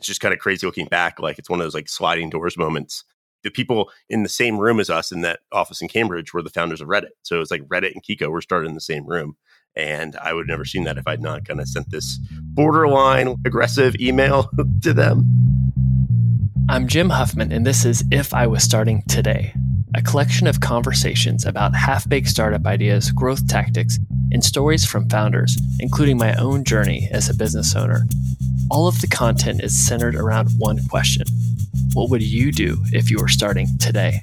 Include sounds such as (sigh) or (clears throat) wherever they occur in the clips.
It's just kind of crazy looking back. Like it's one of those like sliding doors moments. The people in the same room as us in that office in Cambridge were the founders of Reddit. So it was like Reddit and Kiko were started in the same room. And I would have never seen that if I'd not kind of sent this borderline aggressive email (laughs) to them. I'm Jim Huffman, and this is If I Was Starting Today, a collection of conversations about half baked startup ideas, growth tactics, and stories from founders, including my own journey as a business owner. All of the content is centered around one question What would you do if you were starting today?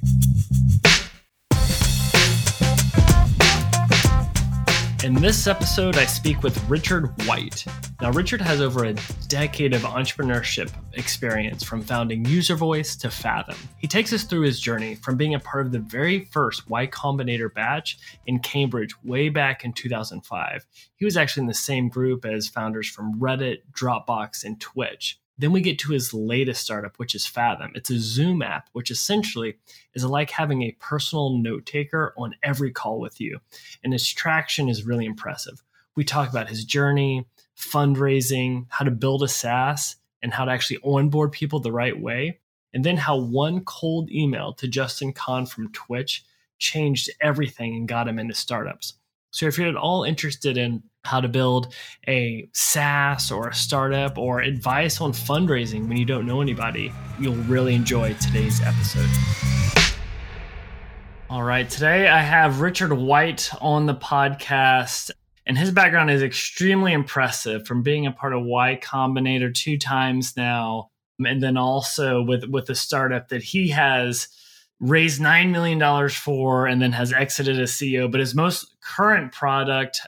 In this episode, I speak with Richard White. Now, Richard has over a decade of entrepreneurship experience from founding UserVoice to Fathom. He takes us through his journey from being a part of the very first Y Combinator batch in Cambridge way back in 2005. He was actually in the same group as founders from Reddit, Dropbox, and Twitch. Then we get to his latest startup, which is Fathom. It's a Zoom app, which essentially is like having a personal note taker on every call with you. And his traction is really impressive. We talk about his journey, fundraising, how to build a SaaS, and how to actually onboard people the right way. And then how one cold email to Justin Kan from Twitch changed everything and got him into startups. So if you're at all interested in how to build a SaaS or a startup or advice on fundraising when you don't know anybody, you'll really enjoy today's episode. All right, today I have Richard White on the podcast. And his background is extremely impressive from being a part of Y Combinator two times now, and then also with with a startup that he has raised $9 million for and then has exited as CEO. But his most current product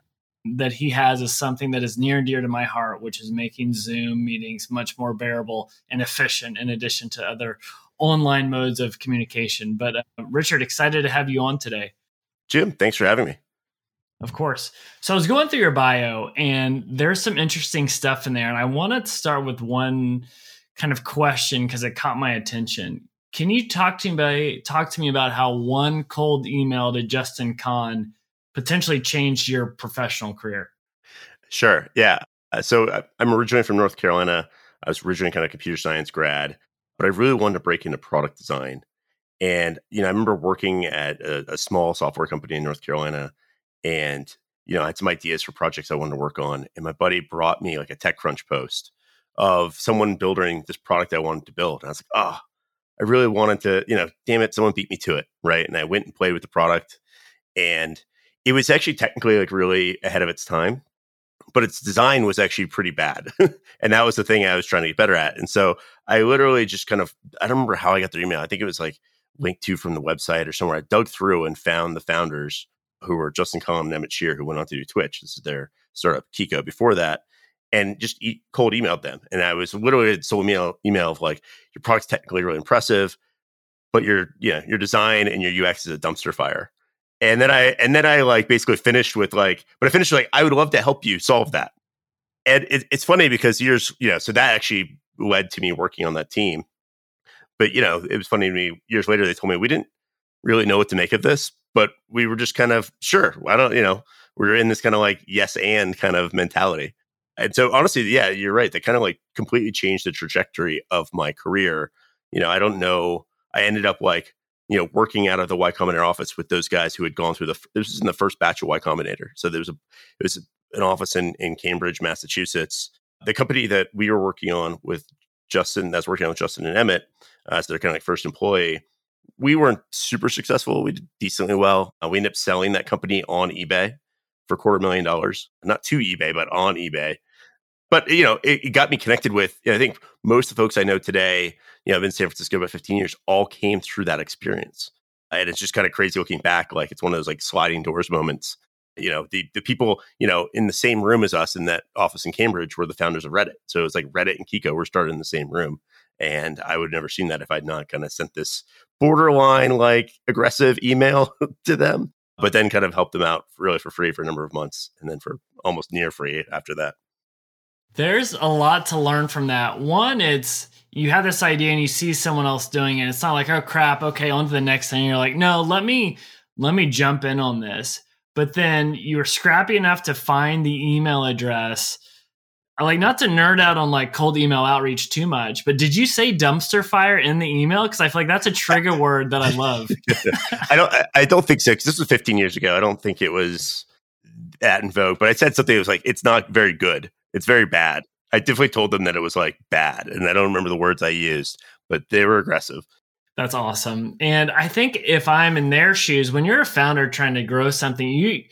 that he has is something that is near and dear to my heart, which is making Zoom meetings much more bearable and efficient in addition to other online modes of communication. But uh, Richard, excited to have you on today. Jim, thanks for having me. Of course. So I was going through your bio and there's some interesting stuff in there. And I want to start with one kind of question because it caught my attention. Can you talk to me about talk to me about how one cold email to Justin Kan potentially changed your professional career? Sure. Yeah. Uh, so uh, I'm originally from North Carolina. I was originally kind of computer science grad, but I really wanted to break into product design. And you know, I remember working at a, a small software company in North Carolina, and you know, I had some ideas for projects I wanted to work on. And my buddy brought me like a TechCrunch post of someone building this product I wanted to build. And I was like, oh, I really wanted to, you know, damn it, someone beat me to it. Right. And I went and played with the product. And it was actually technically like really ahead of its time, but its design was actually pretty bad. (laughs) and that was the thing I was trying to get better at. And so I literally just kind of, I don't remember how I got their email. I think it was like linked to from the website or somewhere. I dug through and found the founders who were Justin Kan and Emmett Shear, who went on to do Twitch. This is their startup, Kiko, before that. And just e- cold emailed them. And I was literally so email email of like, your product's technically really impressive, but your yeah, your design and your UX is a dumpster fire and then I and then I like basically finished with like, but I finished like I would love to help you solve that. And it, it's funny because years, you know, so that actually led to me working on that team. But you know, it was funny to me. Years later, they told me we didn't really know what to make of this, but we were just kind of sure. I don't, you know, we are in this kind of like yes and kind of mentality. And so honestly, yeah, you're right. That kind of like completely changed the trajectory of my career. You know, I don't know. I ended up like you know, working out of the Y Combinator office with those guys who had gone through the. This was in the first batch of Y Combinator, so there was a it was an office in in Cambridge, Massachusetts. The company that we were working on with Justin, that's working on with Justin and Emmett, uh, as their kind of like first employee. We weren't super successful. We did decently well. Uh, we ended up selling that company on eBay for quarter million dollars, not to eBay, but on eBay but you know, it, it got me connected with. You know, I think most of the folks I know today, you know, I've been in San Francisco about 15 years, all came through that experience, and it's just kind of crazy looking back. Like it's one of those like sliding doors moments. You know, the the people you know in the same room as us in that office in Cambridge were the founders of Reddit. So it's like Reddit and Kiko were started in the same room, and I would have never seen that if I'd not kind of sent this borderline like aggressive email (laughs) to them but then kind of helped them out really for free for a number of months and then for almost near free after that. There's a lot to learn from that. One, it's you have this idea and you see someone else doing it. It's not like, oh crap, okay, on to the next thing. You're like, no, let me let me jump in on this. But then you're scrappy enough to find the email address like not to nerd out on like cold email outreach too much, but did you say dumpster fire in the email? Because I feel like that's a trigger (laughs) word that I love. I don't. I don't think so. Cause this was 15 years ago. I don't think it was that in vogue. But I said something that was like, "It's not very good. It's very bad." I definitely told them that it was like bad, and I don't remember the words I used, but they were aggressive. That's awesome. And I think if I'm in their shoes, when you're a founder trying to grow something, you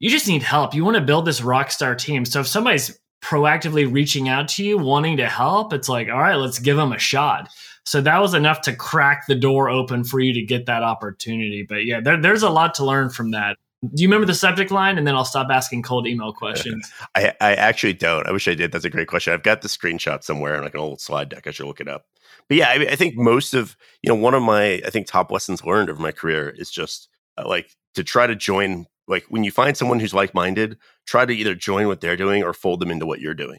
you just need help. You want to build this rock star team. So if somebody's proactively reaching out to you, wanting to help, it's like, all right, let's give them a shot. So that was enough to crack the door open for you to get that opportunity. But yeah, there, there's a lot to learn from that. Do you remember the subject line? And then I'll stop asking cold email (laughs) questions. I, I actually don't. I wish I did. That's a great question. I've got the screenshot somewhere in like an old slide deck. I should look it up. But yeah, I, I think most of, you know, one of my, I think top lessons learned over my career is just uh, like to try to join like when you find someone who's like minded, try to either join what they're doing or fold them into what you're doing.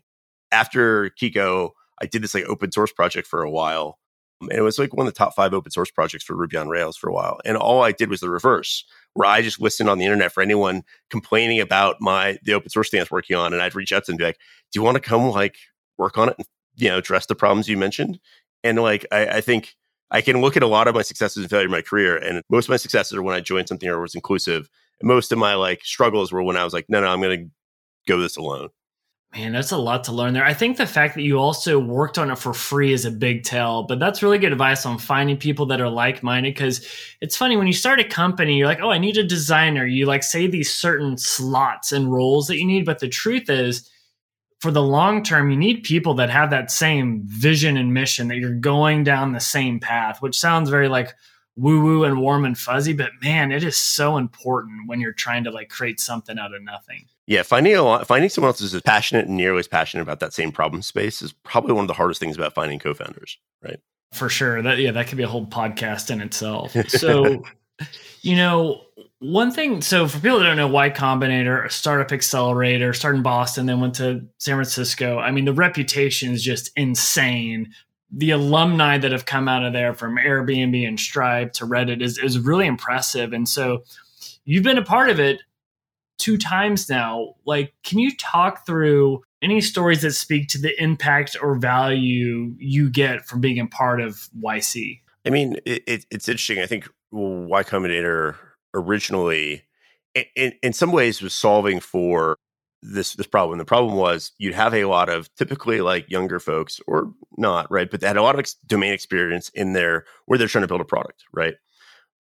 After Kiko, I did this like open source project for a while. And it was like one of the top five open source projects for Ruby on Rails for a while. And all I did was the reverse, where I just listened on the internet for anyone complaining about my the open source thing I was working on. And I'd reach out to them and be like, Do you want to come like work on it and you know address the problems you mentioned? And like I, I think I can look at a lot of my successes and failure in my career, and most of my successes are when I joined something or was inclusive, And most of my like struggles were when I was like, no, no, I'm going to go this alone. Man, that's a lot to learn there. I think the fact that you also worked on it for free is a big tell, but that's really good advice on finding people that are like minded. Because it's funny when you start a company, you're like, oh, I need a designer. You like say these certain slots and roles that you need. But the truth is, for the long term, you need people that have that same vision and mission that you're going down the same path, which sounds very like woo woo and warm and fuzzy, but man, it is so important when you're trying to like create something out of nothing. Yeah, finding a lot, finding someone else who's as passionate and nearly as passionate about that same problem space is probably one of the hardest things about finding co-founders, right? For sure. That yeah, that could be a whole podcast in itself. (laughs) So, you know, one thing. So for people that don't know, Y Combinator, a startup accelerator, started in Boston, then went to San Francisco. I mean, the reputation is just insane the alumni that have come out of there from Airbnb and Stripe to Reddit is, is really impressive. And so you've been a part of it two times now. Like, can you talk through any stories that speak to the impact or value you get from being a part of YC? I mean, it, it, it's interesting. I think Y Combinator originally, in, in some ways, was solving for this this problem. The problem was you'd have a lot of typically like younger folks or not, right? But they had a lot of ex- domain experience in there where they're trying to build a product, right?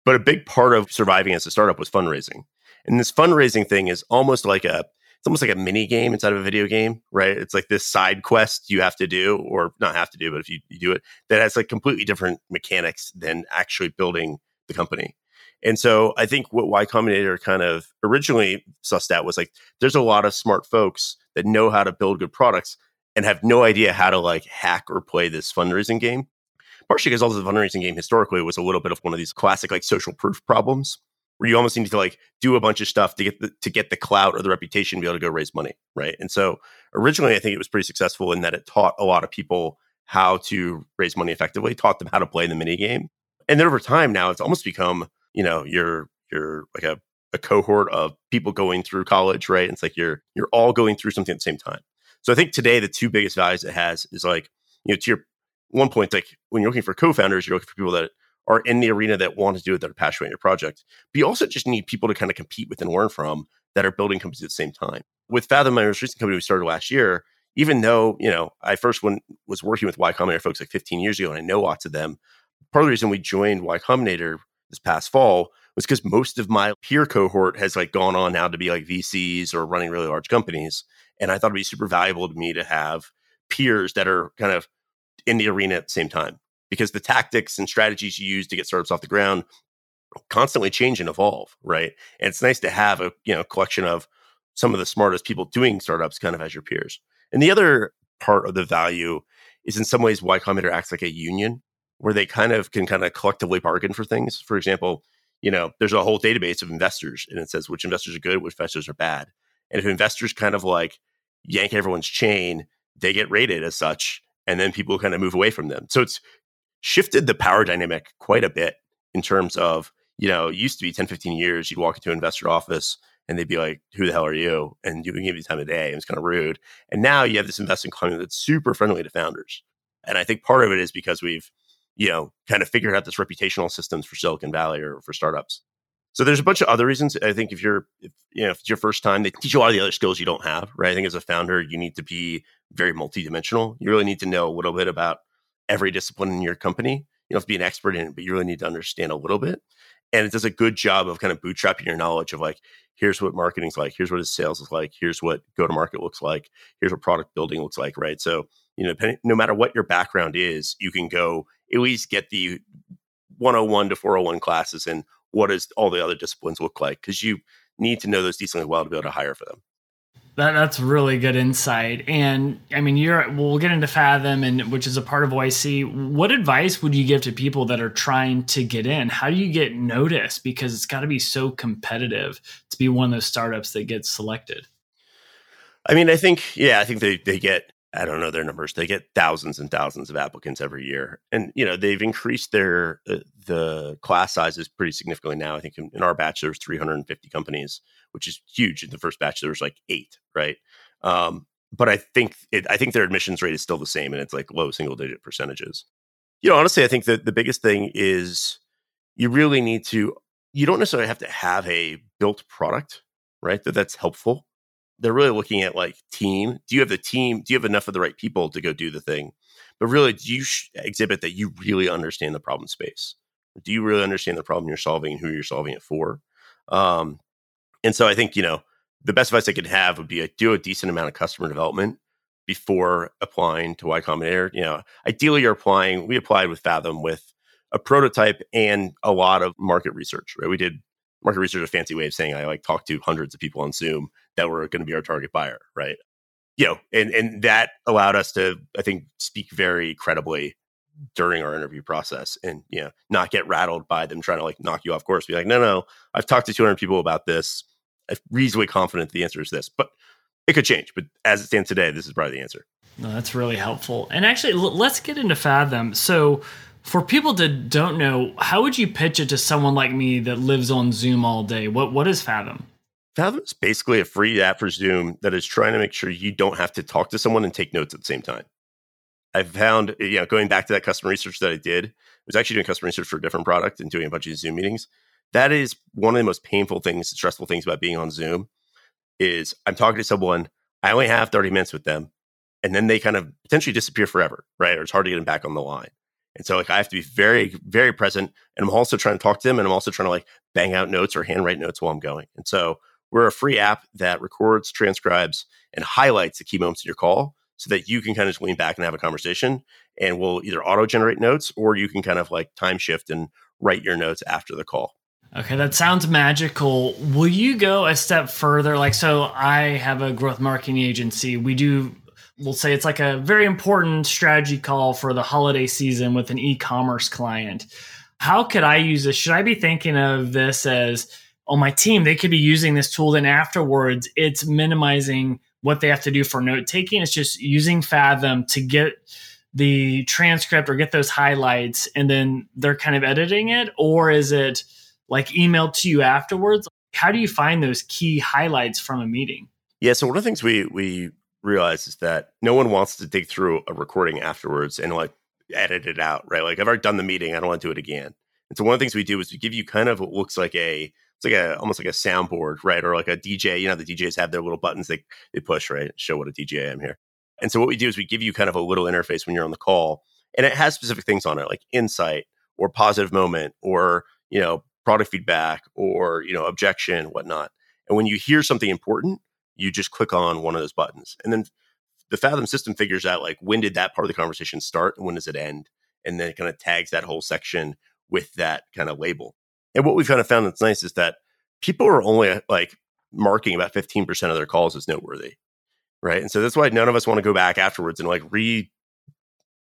But a big part of surviving as a startup was fundraising. And this fundraising thing is almost like a it's almost like a mini game inside of a video game, right? It's like this side quest you have to do, or not have to do, but if you, you do it, that has like completely different mechanics than actually building the company. And so I think what Y Combinator kind of originally sussed out was like there's a lot of smart folks that know how to build good products and have no idea how to like hack or play this fundraising game. Partially because also the fundraising game historically was a little bit of one of these classic like social proof problems where you almost need to like do a bunch of stuff to get the to get the clout or the reputation to be able to go raise money, right? And so originally I think it was pretty successful in that it taught a lot of people how to raise money effectively, taught them how to play the mini game. And then over time now it's almost become you know you're you're like a, a cohort of people going through college right it's like you're you're all going through something at the same time so i think today the two biggest values it has is like you know to your one point like when you're looking for co-founders you're looking for people that are in the arena that want to do it that are passionate about your project but you also just need people to kind of compete with and learn from that are building companies at the same time with fathom my most recent company we started last year even though you know i first when was working with y combinator folks like 15 years ago and i know lots of them part of the reason we joined y combinator this past fall was because most of my peer cohort has like gone on now to be like VCs or running really large companies. And I thought it'd be super valuable to me to have peers that are kind of in the arena at the same time because the tactics and strategies you use to get startups off the ground constantly change and evolve, right? And it's nice to have a you know collection of some of the smartest people doing startups kind of as your peers. And the other part of the value is in some ways Y Combinator acts like a union where they kind of can kind of collectively bargain for things. For example, you know, there's a whole database of investors and it says which investors are good, which investors are bad. And if investors kind of like yank everyone's chain, they get rated as such, and then people kind of move away from them. So it's shifted the power dynamic quite a bit in terms of, you know, used to be 10, 15 years, you'd walk into an investor office and they'd be like, "Who the hell are you?" And you can give you time of day. And it's kind of rude. And now you have this investing climate that's super friendly to founders. And I think part of it is because we've, you know, kind of figured out this reputational systems for Silicon Valley or for startups. So there's a bunch of other reasons. I think if you're, if, you know, if it's your first time, they teach you a lot of the other skills you don't have, right? I think as a founder, you need to be very multidimensional. You really need to know a little bit about every discipline in your company. You don't have to be an expert in it, but you really need to understand a little bit. And it does a good job of kind of bootstrapping your knowledge of like, here's what marketing's like, here's what sales is like, here's what go to market looks like, here's what product building looks like, right? So, you know, no matter what your background is, you can go at least get the 101 to 401 classes and what does all the other disciplines look like because you need to know those decently well to be able to hire for them. That, that's really good insight. And I mean, you're we'll get into Fathom, and which is a part of YC. What advice would you give to people that are trying to get in? How do you get noticed? Because it's got to be so competitive to be one of those startups that gets selected. I mean, I think yeah, I think they they get I don't know their numbers. They get thousands and thousands of applicants every year, and you know they've increased their uh, the class sizes pretty significantly now. I think in, in our batch there was 350 companies, which is huge. In the first batch there was like eight, right? Um, but I think it, I think their admissions rate is still the same, and it's like low single digit percentages. You know, honestly, I think that the biggest thing is you really need to. You don't necessarily have to have a built product, right? That that's helpful they're really looking at like team. Do you have the team? Do you have enough of the right people to go do the thing? But really, do you sh- exhibit that you really understand the problem space? Do you really understand the problem you're solving and who you're solving it for? Um, and so I think, you know, the best advice I could have would be like, do a decent amount of customer development before applying to Y Combinator. You know, ideally you're applying, we applied with Fathom with a prototype and a lot of market research, right? We did market research a fancy way of saying I like talked to hundreds of people on Zoom that were going to be our target buyer, right? You know, and and that allowed us to, I think, speak very credibly during our interview process and you know not get rattled by them trying to like knock you off course be like no no i've talked to 200 people about this reasonably confident the answer is this but it could change but as it stands today this is probably the answer no, that's really helpful and actually l- let's get into fathom so for people that don't know, how would you pitch it to someone like me that lives on Zoom all day? What what is Fathom? Fathom is basically a free app for Zoom that is trying to make sure you don't have to talk to someone and take notes at the same time. I found, you know, going back to that customer research that I did, I was actually doing customer research for a different product and doing a bunch of Zoom meetings. That is one of the most painful things, stressful things about being on Zoom is I'm talking to someone, I only have 30 minutes with them, and then they kind of potentially disappear forever, right? Or it's hard to get them back on the line. And so like I have to be very, very present. And I'm also trying to talk to them and I'm also trying to like bang out notes or handwrite notes while I'm going. And so we're a free app that records, transcribes, and highlights the key moments in your call so that you can kind of just lean back and have a conversation. And we'll either auto generate notes or you can kind of like time shift and write your notes after the call. Okay, that sounds magical. Will you go a step further? Like, so I have a growth marketing agency. We do we'll say it's like a very important strategy call for the holiday season with an e-commerce client. How could I use this? Should I be thinking of this as oh, my team, they could be using this tool, then afterwards it's minimizing what they have to do for note taking. It's just using Fathom to get the transcript or get those highlights and then they're kind of editing it? Or is it like emailed to you afterwards? How do you find those key highlights from a meeting? Yeah, so one of the things we we realize is that no one wants to dig through a recording afterwards and like edit it out, right? Like I've already done the meeting, I don't want to do it again. And so one of the things we do is we give you kind of what looks like a it's like a almost like a soundboard, right? Or like a DJ. You know, the DJs have their little buttons they they push, right? Show what a DJ I am here. And so what we do is we give you kind of a little interface when you're on the call, and it has specific things on it, like insight or positive moment or you know product feedback or you know objection, whatnot. And when you hear something important, you just click on one of those buttons. And then the Fathom system figures out like when did that part of the conversation start and when does it end? And then it kind of tags that whole section with that kind of label. And what we've kind of found that's nice is that people are only uh, like marking about 15% of their calls as noteworthy. Right. And so that's why none of us want to go back afterwards and like re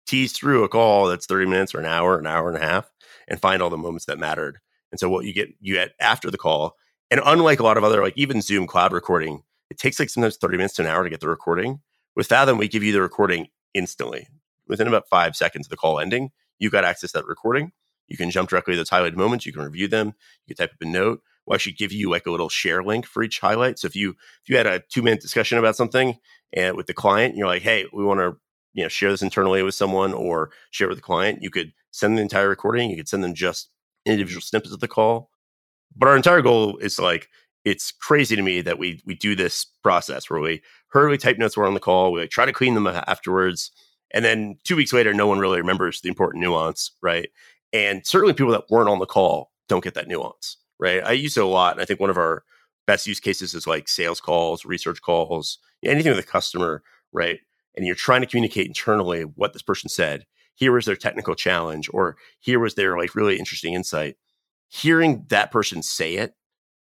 tease through a call that's 30 minutes or an hour, an hour and a half, and find all the moments that mattered. And so what you get you get after the call, and unlike a lot of other like even Zoom cloud recording, it takes like sometimes 30 minutes to an hour to get the recording. With Fathom, we give you the recording instantly. Within about five seconds of the call ending, you've got access to that recording. You can jump directly to those highlighted moments. You can review them. You can type up a note. will actually give you like a little share link for each highlight. So if you if you had a two minute discussion about something and with the client, you're like, hey, we want to you know share this internally with someone or share with the client, you could send the entire recording. You could send them just individual snippets of the call. But our entire goal is like it's crazy to me that we we do this process where we hurriedly type notes we're on the call, we like, try to clean them afterwards, and then two weeks later, no one really remembers the important nuance, right? And certainly people that weren't on the call don't get that nuance, right? I use it a lot, and I think one of our best use cases is like sales calls, research calls, anything with a customer, right? And you're trying to communicate internally what this person said. Here was their technical challenge, or here was their like really interesting insight. Hearing that person say it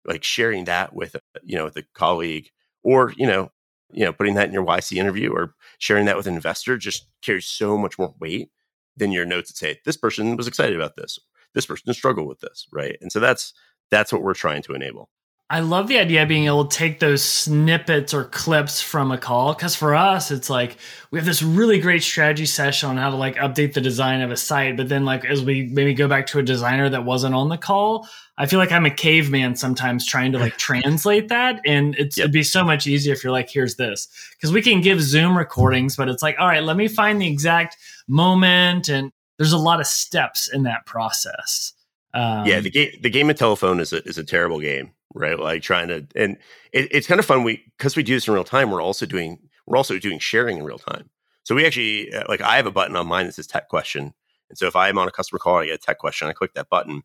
like sharing that with uh, you know with a colleague or you know you know putting that in your YC interview or sharing that with an investor just carries so much more weight than your notes that say this person was excited about this. This person struggled with this right? And so that's that's what we're trying to enable I love the idea of being able to take those snippets or clips from a call because for us it's like we have this really great strategy session on how to like update the design of a site but then like as we maybe go back to a designer that wasn't on the call I feel like I'm a caveman sometimes trying to like (laughs) translate that and it's yep. it'd be so much easier if you're like here's this. Because we can give Zoom recordings but it's like all right let me find the exact moment and there's a lot of steps in that process. Um, yeah the game the game of telephone is a, is a terrible game right? Like trying to, and it, it's kind of fun. We because we do this in real time. We're also doing we're also doing sharing in real time. So we actually uh, like I have a button on mine that says tech question, and so if I'm on a customer call, I get a tech question, I click that button,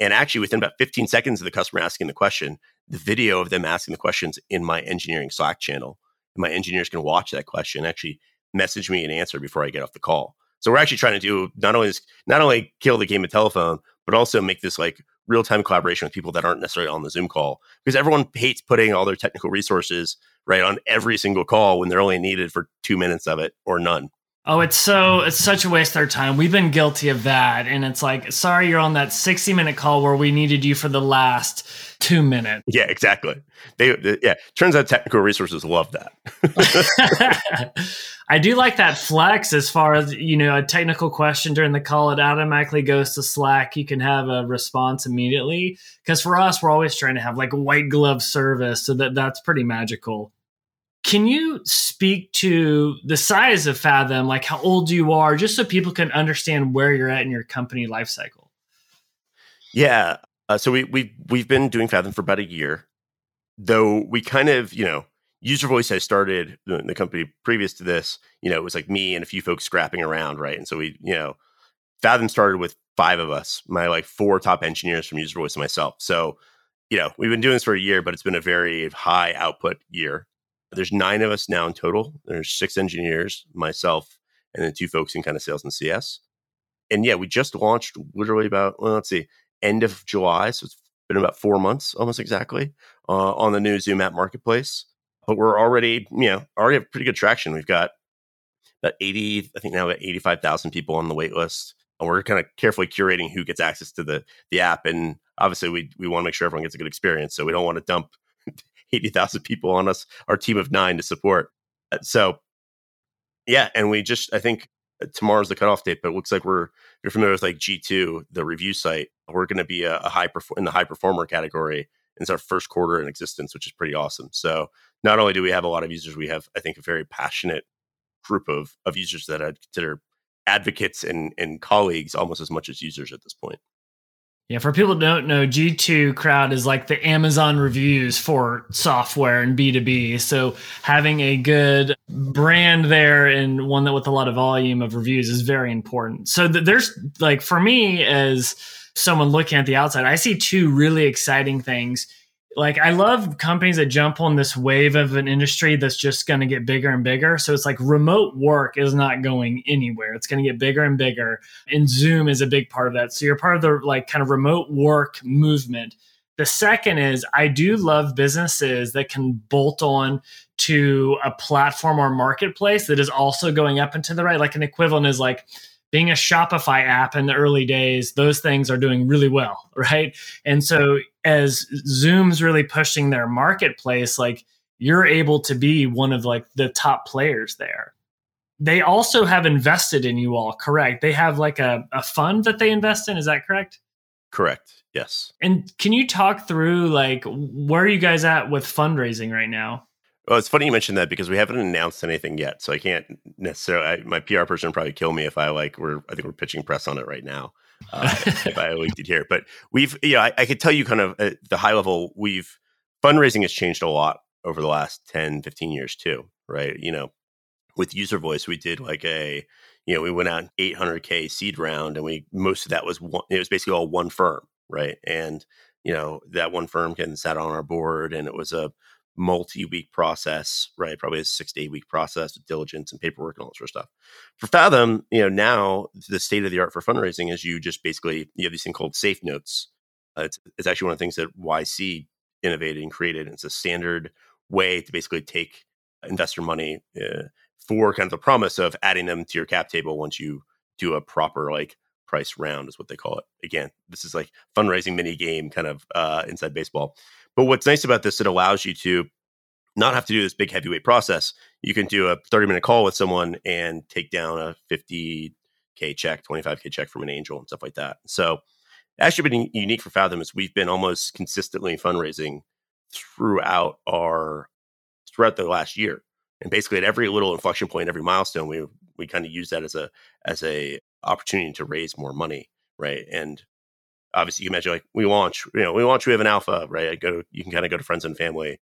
and actually within about 15 seconds of the customer asking the question, the video of them asking the questions in my engineering Slack channel, my engineers can watch that question, actually message me an answer before I get off the call. So we're actually trying to do not only not only kill the game of telephone, but also make this like real time collaboration with people that aren't necessarily on the Zoom call because everyone hates putting all their technical resources right on every single call when they're only needed for two minutes of it or none. Oh, it's so it's such a waste of our time. We've been guilty of that, and it's like, sorry, you're on that sixty minute call where we needed you for the last two minutes. Yeah, exactly. They, they yeah. Turns out technical resources love that. (laughs) I do like that flex as far as you know a technical question during the call. It automatically goes to Slack. You can have a response immediately because for us, we're always trying to have like white glove service, so that that's pretty magical. Can you speak to the size of Fathom, like how old you are, just so people can understand where you're at in your company lifecycle? Yeah. Uh, so we we we've been doing Fathom for about a year, though we kind of you know UserVoice has started the, the company previous to this. You know, it was like me and a few folks scrapping around, right? And so we you know Fathom started with five of us, my like four top engineers from UserVoice and myself. So you know we've been doing this for a year, but it's been a very high output year. There's nine of us now in total. There's six engineers, myself, and then two folks in kind of sales and CS. And yeah, we just launched literally about well, let's see, end of July, so it's been about four months, almost exactly, uh, on the new Zoom app marketplace. But we're already, you know, already have pretty good traction. We've got about 80, I think now about 85,000 people on the wait list. And we're kind of carefully curating who gets access to the the app. And obviously we we want to make sure everyone gets a good experience. So we don't want to dump 80,000 people on us, our team of nine to support. Uh, so, yeah, and we just, I think uh, tomorrow's the cutoff date, but it looks like we're, if you're familiar with like G2, the review site. We're going to be a, a high perform in the high performer category. It's our first quarter in existence, which is pretty awesome. So, not only do we have a lot of users, we have, I think, a very passionate group of, of users that I consider advocates and, and colleagues almost as much as users at this point. Yeah, for people who don't know, G2 Crowd is like the Amazon reviews for software and B2B. So having a good brand there and one that with a lot of volume of reviews is very important. So th- there's like for me as someone looking at the outside, I see two really exciting things like I love companies that jump on this wave of an industry that's just going to get bigger and bigger. So it's like remote work is not going anywhere. It's going to get bigger and bigger. And Zoom is a big part of that. So you're part of the like kind of remote work movement. The second is I do love businesses that can bolt on to a platform or marketplace that is also going up and to the right. Like an equivalent is like being a Shopify app in the early days, those things are doing really well, (laughs) right? And so as Zoom's really pushing their marketplace, like you're able to be one of like the top players there. They also have invested in you all, correct? They have like a, a fund that they invest in. Is that correct? Correct. Yes. And can you talk through like where are you guys at with fundraising right now? Well, it's funny you mentioned that because we haven't announced anything yet, so I can't necessarily. I, my PR person would probably kill me if I like. We're I think we're pitching press on it right now. Uh, if I leaked it here, but we've yeah, I, I could tell you kind of at the high level. We've fundraising has changed a lot over the last 10, 15 years too, right? You know, with UserVoice, we did like a you know we went out 800k seed round, and we most of that was one. It was basically all one firm, right? And you know that one firm can sat on our board, and it was a multi-week process, right? Probably a six to eight week process with diligence and paperwork and all that sort of stuff. For Fathom, you know, now the state of the art for fundraising is you just basically you have these thing called safe notes. Uh, it's, it's actually one of the things that YC innovated and created. It's a standard way to basically take investor money uh, for kind of the promise of adding them to your cap table once you do a proper like price round is what they call it. Again, this is like fundraising mini game kind of uh, inside baseball. But what's nice about this, it allows you to not have to do this big heavyweight process. You can do a 30 minute call with someone and take down a 50k check, 25k check from an angel and stuff like that. So actually been unique for Fathom is we've been almost consistently fundraising throughout our throughout the last year. And basically at every little inflection point, every milestone, we we kind of use that as a as a opportunity to raise more money, right? And obviously you imagine like we launch, you know, we launch, we have an alpha, right? I go, you can kind of go to friends and family.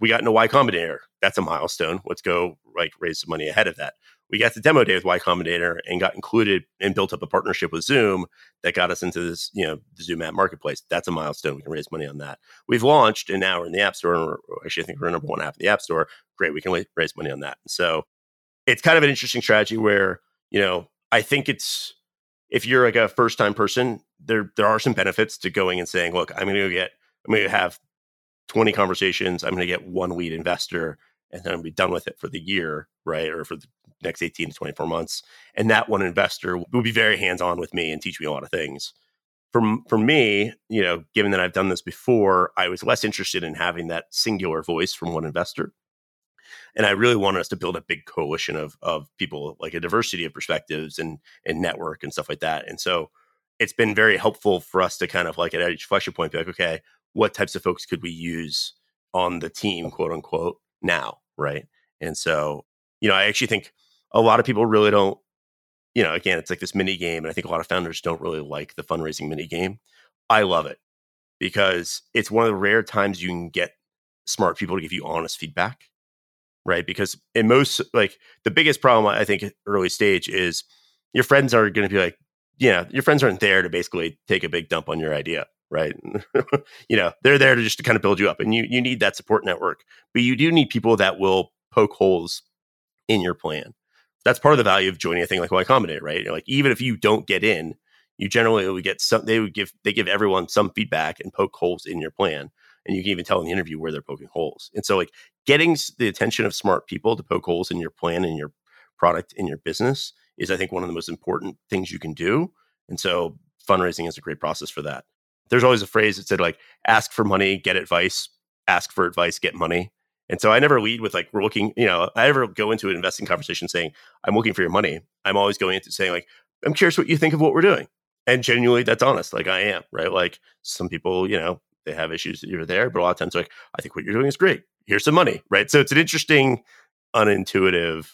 We got into Y Combinator. That's a milestone. Let's go like raise some money ahead of that. We got the demo day with Y Combinator and got included and built up a partnership with Zoom that got us into this, you know, the Zoom app marketplace. That's a milestone. We can raise money on that. We've launched and now we're in the App Store. And actually, I think we're number one app in the App Store. Great. We can raise money on that. So it's kind of an interesting strategy where, you know, I think it's if you're like a first time person, there there are some benefits to going and saying, look, I'm going to get, I'm going to have 20 conversations. I'm going to get one lead investor, and then to be done with it for the year, right, or for the next 18 to 24 months. And that one investor will be very hands on with me and teach me a lot of things. For for me, you know, given that I've done this before, I was less interested in having that singular voice from one investor and I really wanted us to build a big coalition of of people, like a diversity of perspectives and and network and stuff like that. And so it's been very helpful for us to kind of like at each flexure point be like, okay, what types of folks could we use on the team, quote unquote, now, right? And so, you know, I actually think a lot of people really don't, you know, again, it's like this mini game, and I think a lot of founders don't really like the fundraising mini game. I love it because it's one of the rare times you can get smart people to give you honest feedback right? Because in most, like the biggest problem I think early stage is your friends are going to be like, yeah, your friends aren't there to basically take a big dump on your idea, right? (laughs) you know, they're there to just to kind of build you up, and you you need that support network, but you do need people that will poke holes in your plan. That's part of the value of joining a thing like Y Combinator, right? You're like even if you don't get in, you generally would get some. They would give they give everyone some feedback and poke holes in your plan and you can even tell in the interview where they're poking holes. And so, like getting the attention of smart people to poke holes in your plan and your product in your business is, I think, one of the most important things you can do. And so, fundraising is a great process for that. There's always a phrase that said like, "Ask for money, get advice. Ask for advice, get money." And so I never lead with like we're looking, you know, I never go into an investing conversation saying, I'm looking for your money. I'm always going into saying like, I'm curious what you think of what we're doing. And genuinely that's honest. Like I am, right? Like some people, you know, they have issues that you're there, but a lot of times like, I think what you're doing is great. Here's some money, right? So it's an interesting, unintuitive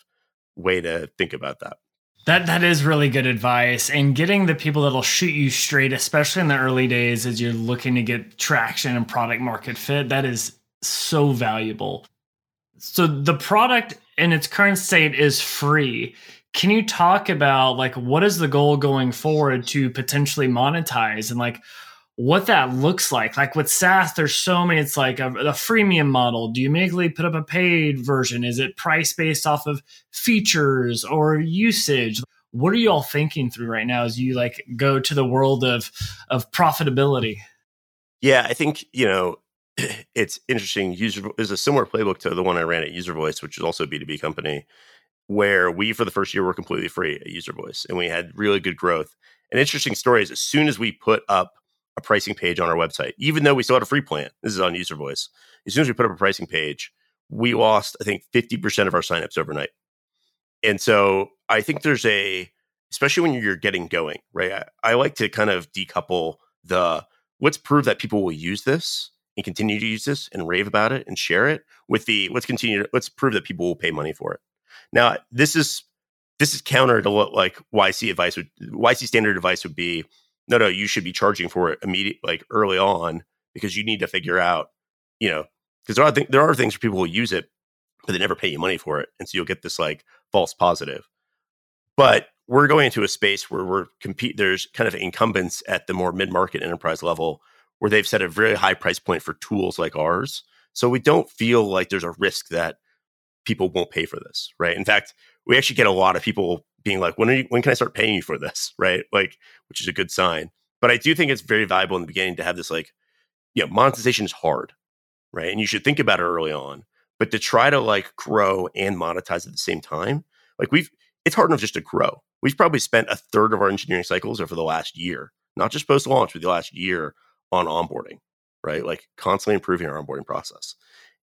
way to think about that. That that is really good advice. And getting the people that'll shoot you straight, especially in the early days as you're looking to get traction and product market fit, that is so valuable. So the product in its current state is free. Can you talk about like what is the goal going forward to potentially monetize and like what that looks like. Like with SaaS, there's so many. It's like a, a freemium model. Do you immediately put up a paid version? Is it price based off of features or usage? What are you all thinking through right now as you like go to the world of of profitability? Yeah, I think you know (clears throat) it's interesting. User is a similar playbook to the one I ran at UserVoice, which is also a B two B company, where we for the first year were completely free at UserVoice, and we had really good growth. An interesting story is as soon as we put up a pricing page on our website, even though we still had a free plan. This is on UserVoice. As soon as we put up a pricing page, we lost, I think, 50% of our signups overnight. And so I think there's a, especially when you're getting going, right? I, I like to kind of decouple the let's prove that people will use this and continue to use this and rave about it and share it with the let's continue to, let's prove that people will pay money for it. Now, this is this is counter to what like YC advice would YC standard advice would be no no you should be charging for it immediate like early on because you need to figure out you know because there are th- there are things where people will use it but they never pay you money for it and so you'll get this like false positive. But we're going into a space where we're compete there's kind of incumbents at the more mid-market enterprise level where they've set a very high price point for tools like ours so we don't feel like there's a risk that people won't pay for this right? In fact we actually get a lot of people being like when are you when can i start paying you for this (laughs) right like which is a good sign but i do think it's very valuable in the beginning to have this like yeah you know, monetization is hard right and you should think about it early on but to try to like grow and monetize at the same time like we've it's hard enough just to grow we've probably spent a third of our engineering cycles over the last year, not just post launch, but the last year on onboarding, right? Like constantly improving our onboarding process.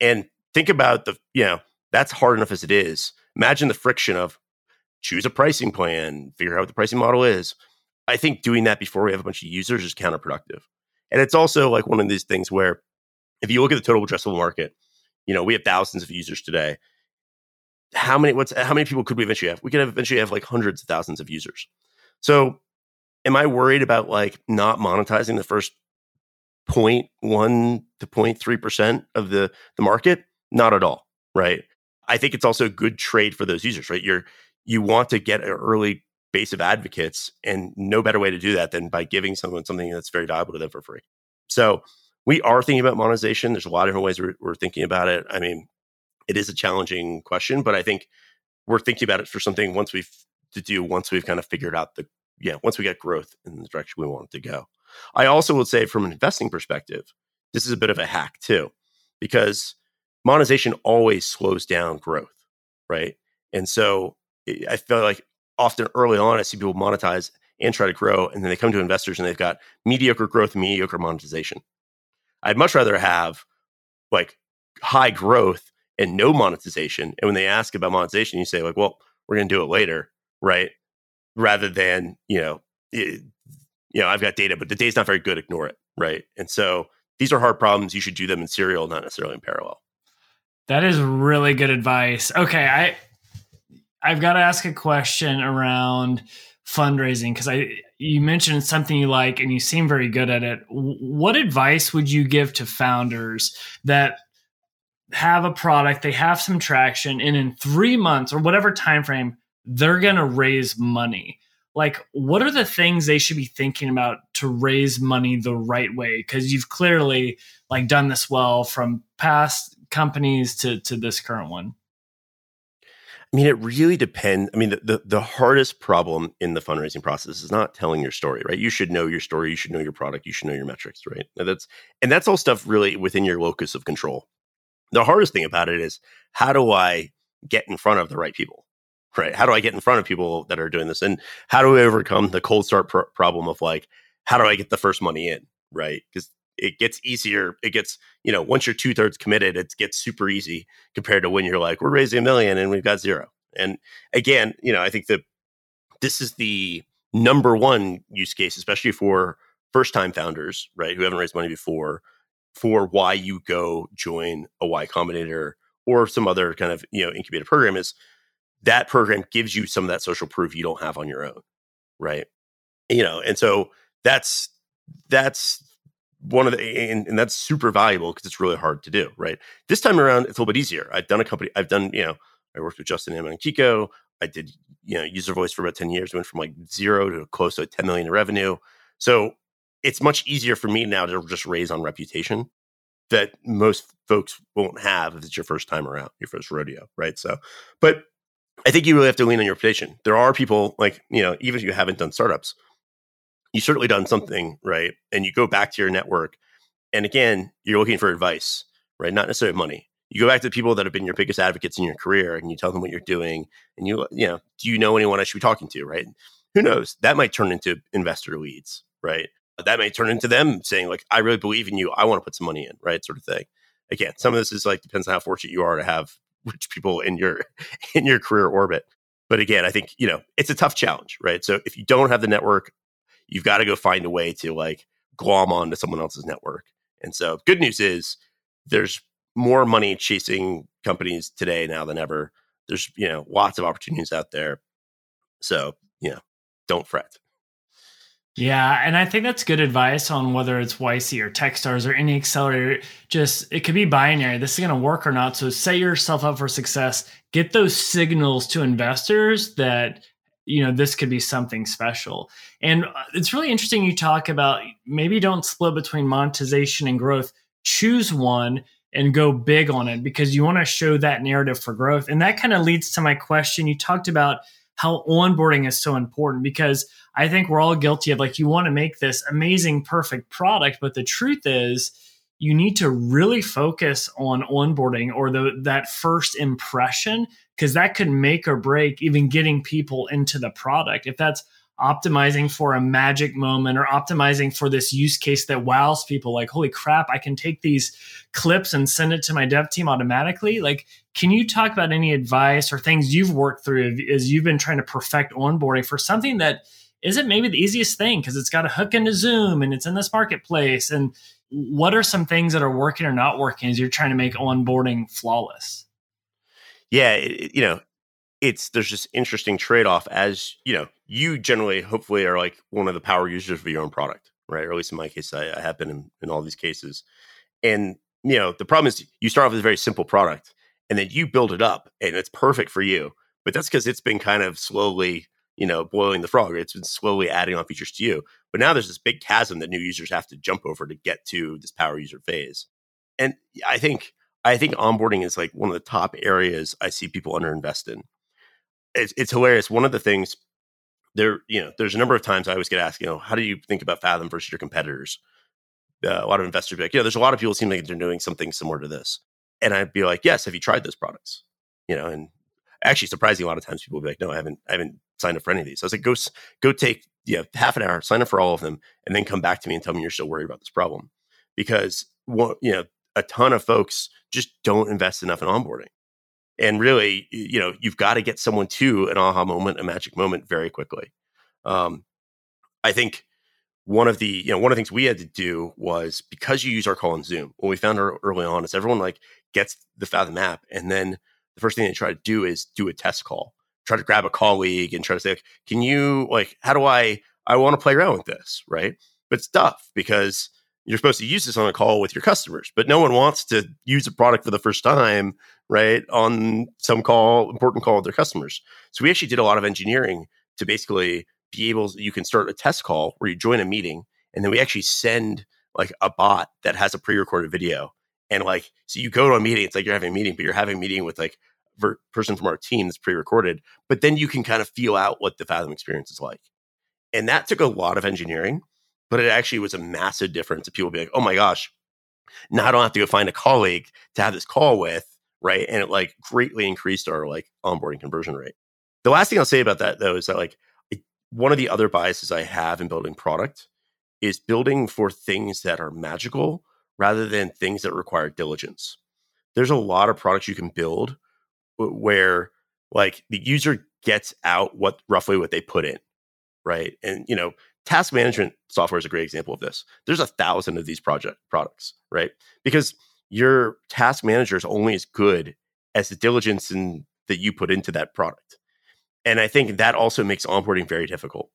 And think about the, you know, that's hard enough as it is. Imagine the friction of choose a pricing plan, figure out what the pricing model is. I think doing that before we have a bunch of users is counterproductive. And it's also like one of these things where if you look at the total addressable market, you know, we have thousands of users today how many what's how many people could we eventually have? We could have eventually have like hundreds of thousands of users. So am I worried about like not monetizing the first 0.1 to 0.3% of the the market? Not at all, right? I think it's also a good trade for those users, right? You're you want to get an early base of advocates and no better way to do that than by giving someone something that's very valuable to them for free. So we are thinking about monetization. There's a lot of different ways we're, we're thinking about it. I mean, it is a challenging question, but I think we're thinking about it for something once we've to do once we've kind of figured out the yeah once we get growth in the direction we want it to go. I also would say from an investing perspective, this is a bit of a hack too, because monetization always slows down growth, right? And so I feel like often early on, I see people monetize and try to grow, and then they come to investors and they've got mediocre growth, mediocre monetization. I'd much rather have like high growth and no monetization. And when they ask about monetization, you say like, "Well, we're going to do it later," right? Rather than you know, it, you know, I've got data, but the data's not very good. Ignore it, right? And so these are hard problems. You should do them in serial, not necessarily in parallel. That is really good advice. Okay, I I've got to ask a question around fundraising because I you mentioned something you like and you seem very good at it. What advice would you give to founders that have a product, they have some traction, and in three months or whatever time frame, they're gonna raise money. Like, what are the things they should be thinking about to raise money the right way? Because you've clearly like done this well from past companies to to this current one. I mean, it really depends. I mean, the, the, the hardest problem in the fundraising process is not telling your story, right? You should know your story, you should know your product, you should know your metrics, right? And that's and that's all stuff really within your locus of control the hardest thing about it is how do I get in front of the right people? Right? How do I get in front of people that are doing this? And how do we overcome the cold start pr- problem of like, how do I get the first money in? Right? Because it gets easier. It gets, you know, once you're two thirds committed, it gets super easy compared to when you're like, we're raising a million and we've got zero. And again, you know, I think that this is the number one use case, especially for first time founders, right, who haven't raised money before, for why you go join a Y Combinator or some other kind of you know incubator program is that program gives you some of that social proof you don't have on your own, right? You know, and so that's that's one of the and, and that's super valuable because it's really hard to do, right? This time around, it's a little bit easier. I've done a company, I've done you know, I worked with Justin and Emmett and Kiko. I did you know UserVoice for about ten years, went from like zero to close to ten million in revenue. So it's much easier for me now to just raise on reputation that most folks won't have if it's your first time around, your first rodeo, right? So, but I think you really have to lean on your reputation. There are people like, you know, even if you haven't done startups, you certainly done something, right? And you go back to your network. And again, you're looking for advice, right? Not necessarily money. You go back to the people that have been your biggest advocates in your career and you tell them what you're doing. And you, you know, do you know anyone I should be talking to, right? Who knows? That might turn into investor leads, right? that may turn into them saying like i really believe in you i want to put some money in right sort of thing again some of this is like depends on how fortunate you are to have (laughs) rich people in your in your career orbit but again i think you know it's a tough challenge right so if you don't have the network you've got to go find a way to like glom onto someone else's network. And so, good news is there's more money chasing companies today now than ever. There's you know lots of opportunities out there. So you know, don't fret. Yeah, and I think that's good advice on whether it's YC or Techstars or any accelerator. Just it could be binary. This is going to work or not. So set yourself up for success. Get those signals to investors that you know this could be something special. And uh, it's really interesting you talk about maybe don't split between monetization and growth. Choose one and go big on it because you want to show that narrative for growth. And that kind of leads to my question. You talked about how onboarding is so important because I think we're all guilty of like you want to make this amazing, perfect product, but the truth is you need to really focus on onboarding or the that first impression because that could make or break even getting people into the product. If that's optimizing for a magic moment or optimizing for this use case that wows people like holy crap i can take these clips and send it to my dev team automatically like can you talk about any advice or things you've worked through as you've been trying to perfect onboarding for something that isn't maybe the easiest thing because it's got a hook into zoom and it's in this marketplace and what are some things that are working or not working as you're trying to make onboarding flawless yeah it, you know it's there's this interesting trade-off as you know you generally hopefully are like one of the power users of your own product right? Or at least in my case i, I have been in, in all these cases. And you know the problem is you start off with a very simple product and then you build it up and it's perfect for you but that's because it's been kind of slowly you know boiling the frog. It's been slowly adding on features to you but now there's this big chasm that new users have to jump over to get to this power user phase. And i think i think onboarding is like one of the top areas i see people underinvest in it's, it's hilarious. One of the things there, you know, there's a number of times I always get asked, you know, how do you think about Fathom versus your competitors? Uh, a lot of investors be like, yeah, there's a lot of people seem like they're doing something similar to this. And I'd be like, yes, have you tried those products? You know, and actually surprisingly, a lot of times people will be like, no, I haven't, I haven't signed up for any of these. So I was like, go, go take, you know, half an hour, sign up for all of them, and then come back to me and tell me you're still worried about this problem. Because, what, you know, a ton of folks just don't invest enough in onboarding. And really you know you've got to get someone to an aha moment a magic moment very quickly. Um, i think one of the you know one of the things we had to do was because you use our call in zoom what we found early on is everyone like gets the fathom app and then the first thing they try to do is do a test call try to grab a colleague and try to say can you like how do i i want to play around with this right? But it's tough because you're supposed to use this on a call with your customers, but no one wants to use a product for the first time, right? On some call, important call with their customers. So we actually did a lot of engineering to basically be able, you can start a test call where you join a meeting and then we actually send like a bot that has a pre-recorded video. And like, so you go to a meeting, it's like you're having a meeting, but you're having a meeting with like a person from our team that's pre-recorded, but then you can kind of feel out what the Fathom experience is like. And that took a lot of engineering but it actually was a massive difference. People be like, oh my gosh, now I don't have to go find a colleague to have this call with, right? And it like greatly increased our like onboarding conversion rate. The last thing I'll say about that though is that like one of the other biases I have in building product is building for things that are magical rather than things that require diligence. There's a lot of products you can build where like the user gets out what roughly what they put in, right? And you know, task management software is a great example of this. There's a thousand of these project products, right? Because your task manager is only as good as the diligence in, that you put into that product. And I think that also makes onboarding very difficult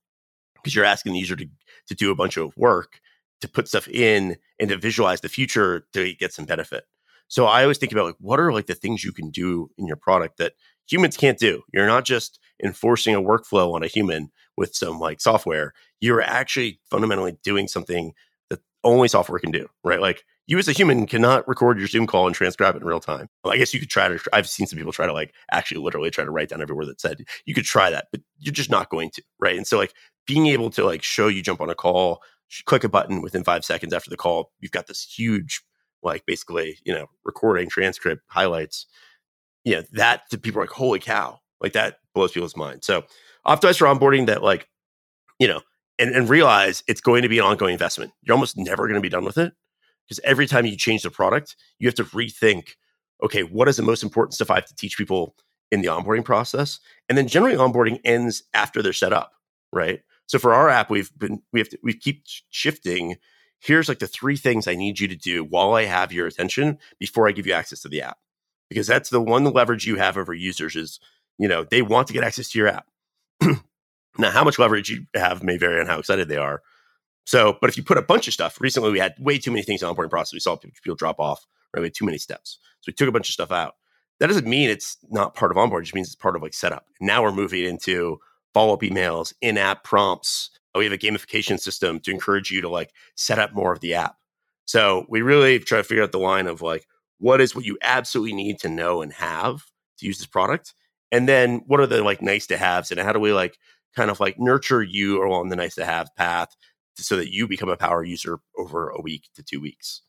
because you're asking the user to, to do a bunch of work to put stuff in and to visualize the future to get some benefit. So I always think about like what are like the things you can do in your product that humans can't do. You're not just enforcing a workflow on a human with some like software. You're actually fundamentally doing something that only software can do, right? Like you as a human cannot record your Zoom call and transcribe it in real time. Well, I guess you could try to. I've seen some people try to like actually literally try to write down every word that said. You could try that, but you're just not going to, right? And so like being able to like show you jump on a call, click a button within five seconds after the call, you've got this huge like basically you know recording transcript highlights you know, that to people like, holy cow, like that blows people's mind. So optimize for onboarding that, like, you know, and, and realize it's going to be an ongoing investment. You're almost never going to be done with it because every time you change the product, you have to rethink, okay, what is the most important stuff I have to teach people in the onboarding process? And then generally onboarding ends after they're set up, right? So for our app, we've been we have to we keep shifting here's like the three things I need you to do while I have your attention before I give you access to the app. Because that's the one leverage you have over users is, you know, they want to get access to your app. (clears throat) now, how much leverage you have may vary on how excited they are. So, but if you put a bunch of stuff, recently we had way too many things in the onboarding process. We saw people drop off, right? We had too many steps. So we took a bunch of stuff out. That doesn't mean it's not part of onboarding. It just means it's part of like setup. Now we're moving into follow up emails, in app prompts, we have a gamification system to encourage you to like set up more of the app. So we really try to figure out the line of like, what is what you absolutely need to know and have to use this product? And then what are the like nice to haves? And how do we like kind of like nurture you along the nice to have path so that you become a power user over a week to two weeks?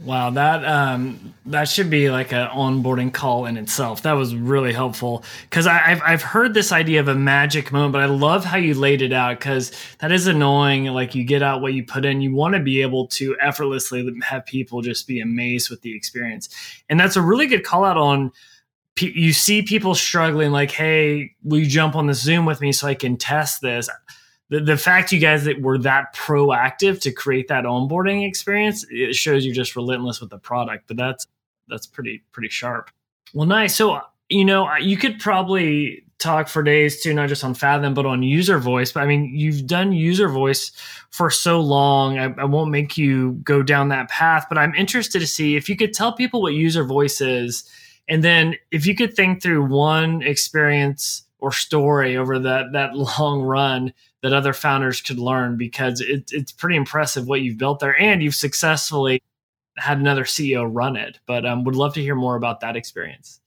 Wow, that um, that should be like an onboarding call in itself. That was really helpful because I've I've heard this idea of a magic moment, but I love how you laid it out because that is annoying. Like you get out what you put in, you want to be able to effortlessly have people just be amazed with the experience, and that's a really good call out on. You see people struggling, like, "Hey, will you jump on the Zoom with me so I can test this?" The, the fact you guys that were that proactive to create that onboarding experience it shows you're just relentless with the product but that's that's pretty pretty sharp. Well nice. So you know you could probably talk for days too not just on fathom but on UserVoice but i mean you've done UserVoice for so long I, I won't make you go down that path but i'm interested to see if you could tell people what UserVoice is and then if you could think through one experience or story over that that (laughs) long run that other founders could learn because it, it's pretty impressive what you've built there and you've successfully had another CEO run it. But um, would love to hear more about that experience.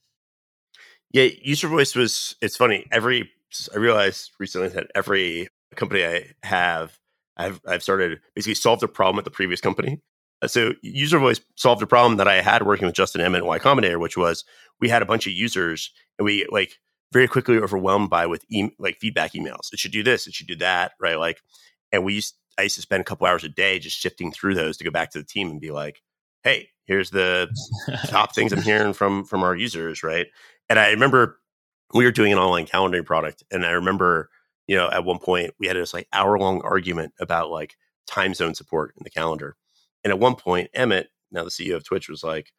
Yeah, UserVoice was. It's funny. Every I realized recently that every company I have, I've I've started basically solved a problem at the previous company. Uh, so UserVoice solved a problem that I had working with Justin Emmett and Y Combinator, which was we had a bunch of users and we like very quickly overwhelmed by with e- like feedback emails. It should do this. It should do that. Right. Like, and we used, I used to spend a couple hours a day just shifting through those to go back to the team and be like, Hey, here's the top (laughs) things I'm hearing from, from our users. Right. And I remember we were doing an online calendaring product. And I remember, you know, at one point we had this like hour long argument about like time zone support in the calendar. And at one point, Emmett, now the CEO of Twitch, was like,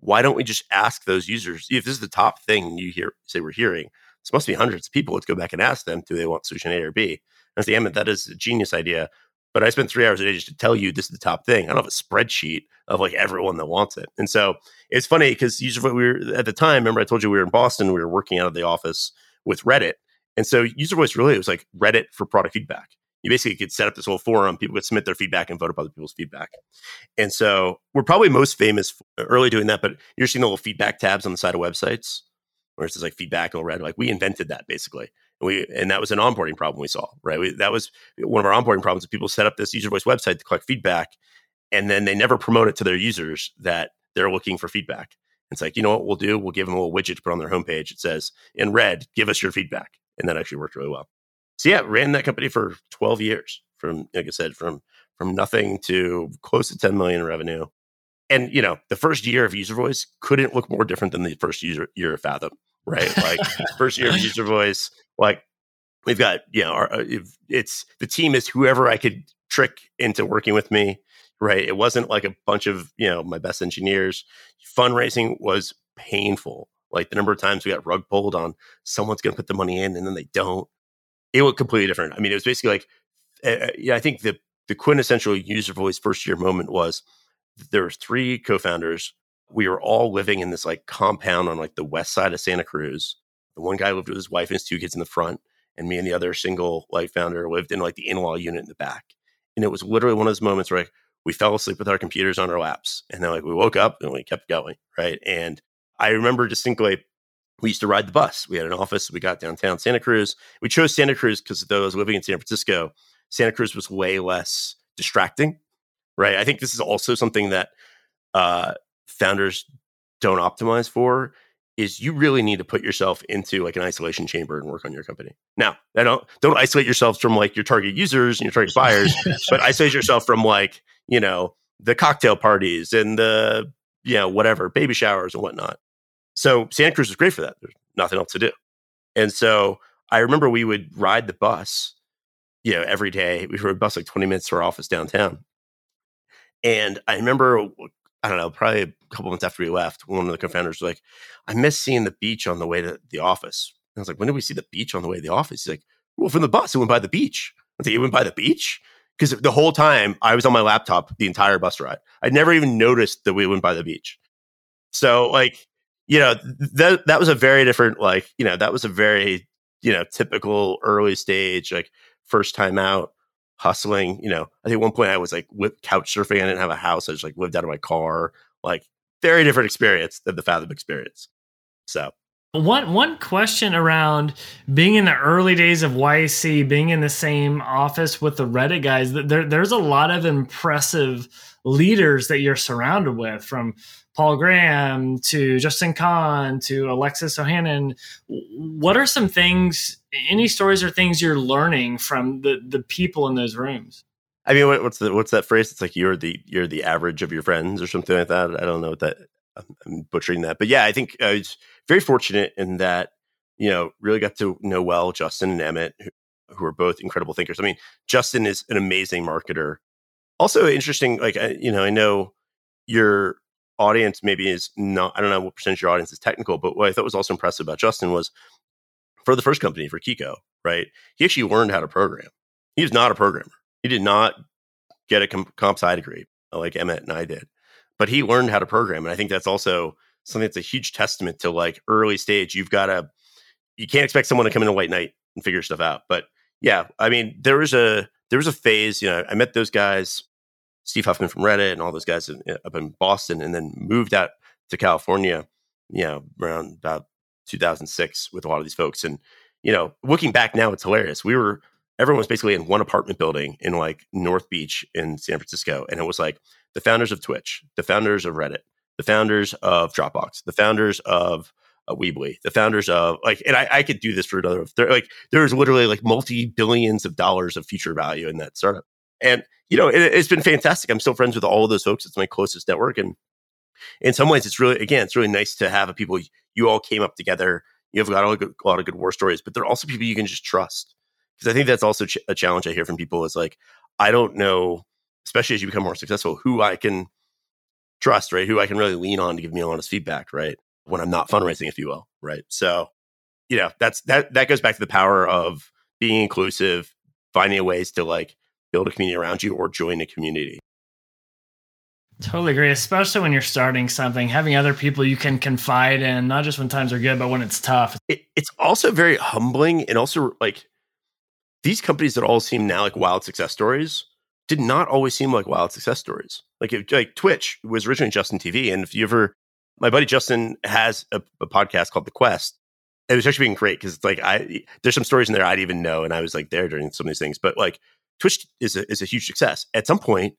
why don't we just ask those users if this is the top thing you hear say we're hearing this must be hundreds of people let's go back and ask them do they want solution a or b? And the end that is a genius idea but i spent three hours a day just to tell you this is the top thing. I don't have a spreadsheet of like everyone that wants it. And so it's funny because user we were at the time remember i told you we were in boston we were working out of the office with reddit and so UserVoice really was like reddit for product feedback you basically could set up this whole forum. People could submit their feedback and vote up other people's feedback. And so we're probably most famous uh, early doing that, but you're seeing the little feedback tabs on the side of websites where it says like feedback and red. Like we invented that basically. And we and that was an onboarding problem we saw, right? We, that was one of our onboarding problems. People set up this UserVoice website to collect feedback, and then they never promote it to their users that they're looking for feedback. It's like, you know what we'll do? We'll give them a little widget to put on their homepage. It says in red, give us your feedback. And that actually worked really well so yeah, ran that company for 12 years from, like I said, from from nothing to close to 10 million in revenue. And you know, the first year of UserVoice couldn't look more different than the first user year of Fathom, right? Like first year of (laughs) UserVoice, like we've got, you know, our, uh, it's the team is whoever I could trick into working with me, right? It wasn't like a bunch of, you know, my best engineers. Fundraising was painful. Like the number of times we got rug pulled on someone's going to put the money in and then they don't it looked completely different. I mean, it was basically like, uh, yeah, I think the the quintessential UserVoice first year moment was there were three co-founders. We were all living in this like compound on like the west side of Santa Cruz. The one guy lived with his wife and his two kids in the front, and me and the other single like founder lived in like the in-law unit in the back. And it was literally one of those moments where like, we fell asleep with our computers on our laps, and then like we woke up and we kept going, right? And I remember distinctly we used to ride the bus. We had an office. We got downtown Santa Cruz. We chose Santa Cruz because though I was living in San Francisco, Santa Cruz was way less distracting, right? I think this is also something that uh, founders don't optimize for. Is you really need to put yourself into like an isolation chamber and work on your company. Now, I don't don't isolate yourselves from like your target users and your target buyers, but isolate yourself from like you know the cocktail parties and the you know whatever baby showers and whatnot so Santa Cruz was great for that. There's nothing else to do. And so I remember we would ride the bus you know, every day. We were bus like 20 minutes to our office downtown. And I remember, I don't know, probably a couple months after we left, one of the co-founders was like, I miss seeing the beach on the way to the office. And I was like, when did we see the beach on the way to the office? He's like, well, from the bus, it went by the beach. I think it went by the beach because the whole time I was on my laptop the entire bus ride. I never even noticed that we went by the beach. So like, you know, that that was a very different like, you know, that was a very, you know, typical early stage like first time out hustling, you know. I think one point I was like couch surfing. I didn't have a house. I just like lived out of my car. Like very different experience than the Fathom experience. So one one question around being in the early days of YC, being in the same office with the Reddit guys. There, there's a lot of impressive leaders that you're surrounded with, from Paul Graham to Justin Kan to Alexis Ohanian. What are some things? Any stories or things you're learning from the the people in those rooms? I mean, what's the what's that phrase? It's like you're the you're the average of your friends or something like that. I don't know what that. I'm butchering that, but yeah, I think uh, it's very fortunate in that you know really got to know well Justin and Emmett, who, who are both incredible thinkers. I mean, Justin is an amazing marketer. Also interesting, like you know, I know your audience maybe is not. I don't know what percentage of your audience is technical, but what I thought was also impressive about Justin was for the first company for Kiko, right? He actually learned how to program. He was not a programmer. He did not get a comp sci degree like Emmett and I did, but he learned how to program, and I think that's also something that's a huge testament to like early stage. You've got to, you can't expect someone to come in a white knight and figure stuff out. But yeah, I mean, there was a there was a phase. You know, I met those guys, Steve Huffman from Reddit, and all those guys up in Boston, and then moved out to California. You know, around about 2006 with a lot of these folks, and you know, looking back now, it's hilarious. We were everyone was basically in one apartment building in like North Beach in San Francisco, and it was like the founders of Twitch, the founders of Reddit, the founders of Dropbox, the founders of uh, Weebly, the founders of like, and I, I could do this for another. Like, there's literally like multi billions of dollars of future value in that startup, and you know, it, has been fantastic. I'm still friends with all of those folks. It's my closest network, and in some ways, it's really again, it's really nice to have a people you all came up together. You have got a, lot of good war stories, but they're also people you can just trust. Because I think that's also ch- a challenge I hear from people is like, I don't know, especially as you become more successful, who I can trust, right? Who I can really lean on to give me honest feedback, right? When I'm not fundraising, if you will, right? So, you know, that's that that goes back to the power of being inclusive, finding ways to like build a community around you or join a community. Totally agree, especially when you're starting something, having other people you can confide in, not just when times are good, but when it's tough. It, it's also very humbling and also like these companies that all seem now like wild success stories did not always seem like wild success stories. Like if, like Twitch was originally Justin TV, and if you ever, my buddy Justin has a, a podcast called The Quest. It was actually being great because it's like I there's some stories in there I didn't even know, and I was like there during some of these things. But like Twitch is a is a huge success. At some point,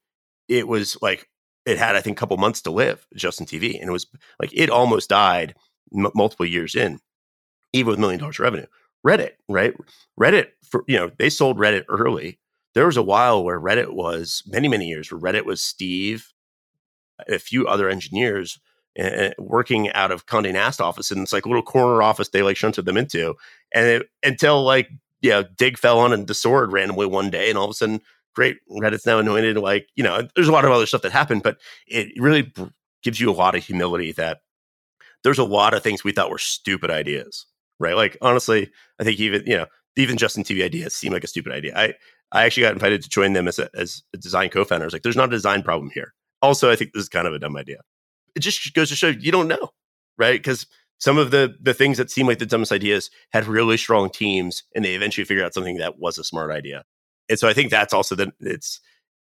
it was like it had I think a couple months to live, Justin TV, and it was like it almost died m- multiple years in, even with million dollars revenue. Reddit, right? Reddit for you know they sold Reddit early there was a while where Reddit was many, many years where Reddit was Steve, a few other engineers uh, working out of Condé Nast office. And it's like a little corner office they like shunted them into. And it, until like, you know, Digg fell on the sword randomly one day and all of a sudden, great, Reddit's now anointed. Like, you know, there's a lot of other stuff that happened, but it really gives you a lot of humility that there's a lot of things we thought were stupid ideas, right? Like, honestly, I think even, you know, even Justin TV ideas seem like a stupid idea. I I actually got invited to join them as a, as a design co-founder. I was like, there's not a design problem here. Also, I think this is kind of a dumb idea. It just goes to show you don't know, right? Because some of the the things that seem like the dumbest ideas had really strong teams, and they eventually figured out something that was a smart idea. And so I think that's also that it's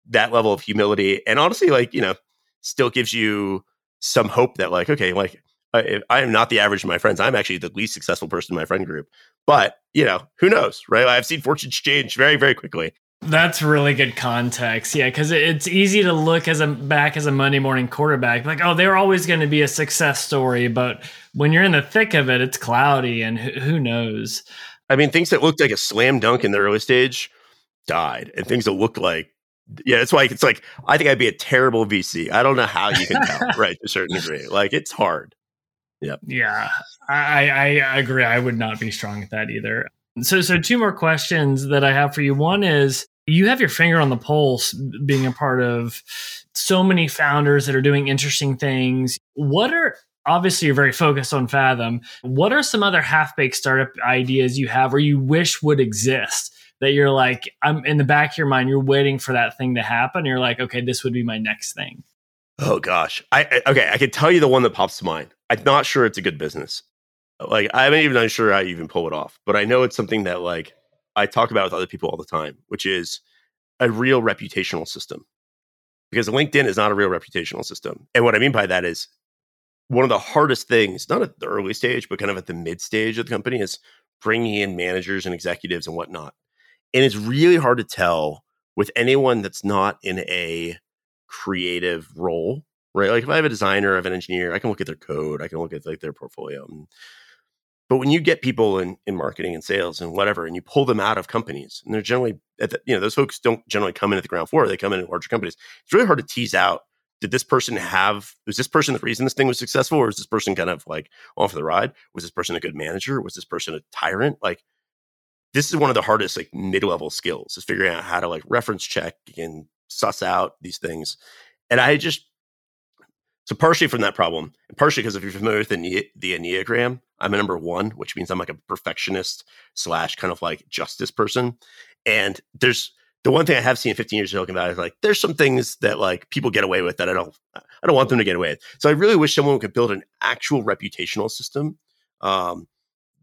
that level of humility, and honestly, like you know, still gives you some hope that like okay, like I, I am not the average of my friends. I'm actually the least successful person in my friend group. But, you know, who knows, right? I've seen fortunes change very, very quickly. That's really good context. Yeah, because it's easy to look as a back as a Monday morning quarterback, like, oh, they're always going to be a success story. But when you're in the thick of it, it's cloudy and who, who knows? I mean, things that looked like a slam dunk in the early stage died, and things that looked like yeah, it's like it's like I think I'd be a terrible VC. I don't know how you can tell, (laughs) right? To a certain degree, like it's hard. Yep. Yeah, I, I agree. I would not be strong at that either. So, so two more questions that I have for you. One is you have your finger on the pulse being a part of so many founders that are doing interesting things. What are obviously you're very focused on Fathom. What are some other half baked startup ideas you have or you wish would exist that you're like, I'm in the back of your mind, you're waiting for that thing to happen. You're like, okay, this would be my next thing. Oh gosh. I, I okay, I can tell you the one that pops to mind. I'm not sure it's a good business. Like I'm even not sure I even pull it off, but I know it's something that like I talk about with other people all the time, which is a real reputational system. Because LinkedIn is not a real reputational system. And what I mean by that is one of the hardest things, not at the early stage, but kind of at the mid stage of the company, is bringing in managers and executives and whatnot. And it's really hard to tell with anyone that's not in a creative role, right? Like if I have a designer, I have an engineer, I can look at their code, I can look at like their portfolio. But when you get people in, in marketing and sales and whatever, and you pull them out of companies, and they're generally, at the, you know, those folks don't generally come in at the ground floor. They come in at larger companies. It's really hard to tease out. Did this person have? Was this person the reason this thing was successful, or is this person kind of like off the ride? Was this person a good manager? Was this person a tyrant? Like, this is one of the hardest like mid-level skills is figuring out how to like reference check and suss out these things. And I just so partially from that problem, and partially because if you're familiar with the, the Enneagram, I'm a number one, which means I'm like a perfectionist slash kind of like justice person. And there's the one thing I have seen in 15 years of Silicon Valley is like there's some things that like people get away with that I don't I don't want them to get away with. So I really wish someone could build an actual reputational system um,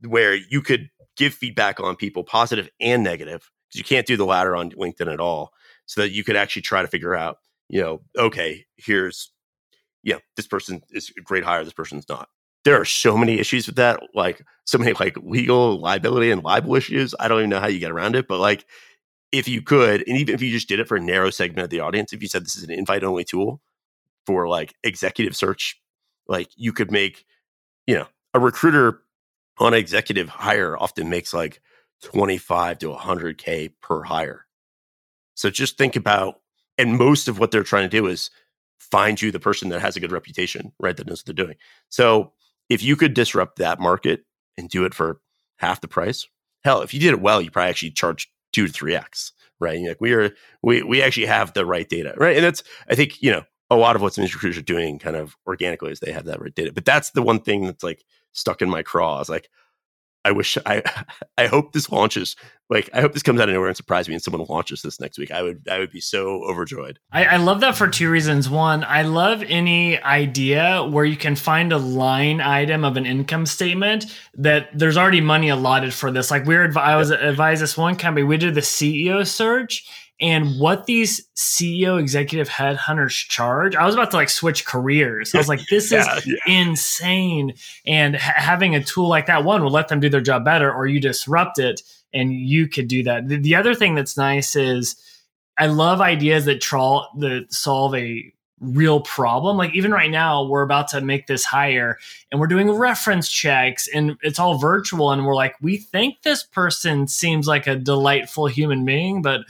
where you could give feedback on people, positive and negative, because you can't do the latter on LinkedIn at all. So that you could actually try to figure out, you know, okay, here's yeah, this person is a great hire, this person's not. There are so many issues with that, like so many like legal liability and libel issues. I don't even know how you get around it, but like if you could, and even if you just did it for a narrow segment of the audience, if you said this is an invite only tool for like executive search, like you could make, you know, a recruiter on executive hire often makes like 25 to 100K per hire. So just think about, and most of what they're trying to do is find you the person that has a good reputation, right? That knows what they're doing. So if you could disrupt that market and do it for half the price, hell, if you did it well, you probably actually charge two to three X, right? And like we are, we, we actually have the right data, right? And that's, I think, you know, a lot of what some recruiters are doing kind of organically is they have that right data. But that's the one thing that's like stuck in my craw. I was like, I wish I (laughs) I hope this launches. Like I hope this comes out of nowhere and surprise me and someone launches this next week. I would I would be so overjoyed. I, I love that for two reasons. One, I love any idea where you can find a line item of an income statement that there's already money allotted for this. Like we're I was advised this one company, we did the CEO search and what these CEO executive headhunters charge. I was about to like switch careers. I was like, this (laughs) yeah, is yeah. insane. And ha- having a tool like that, one will let them do their job better, or you disrupt it and you could do that. The, the other thing that's nice is I love ideas that, tra- that solve a real problem. Like even right now, we're about to make this hire and we're doing reference checks and it's all virtual. And we're like, we think this person seems like a delightful human being, but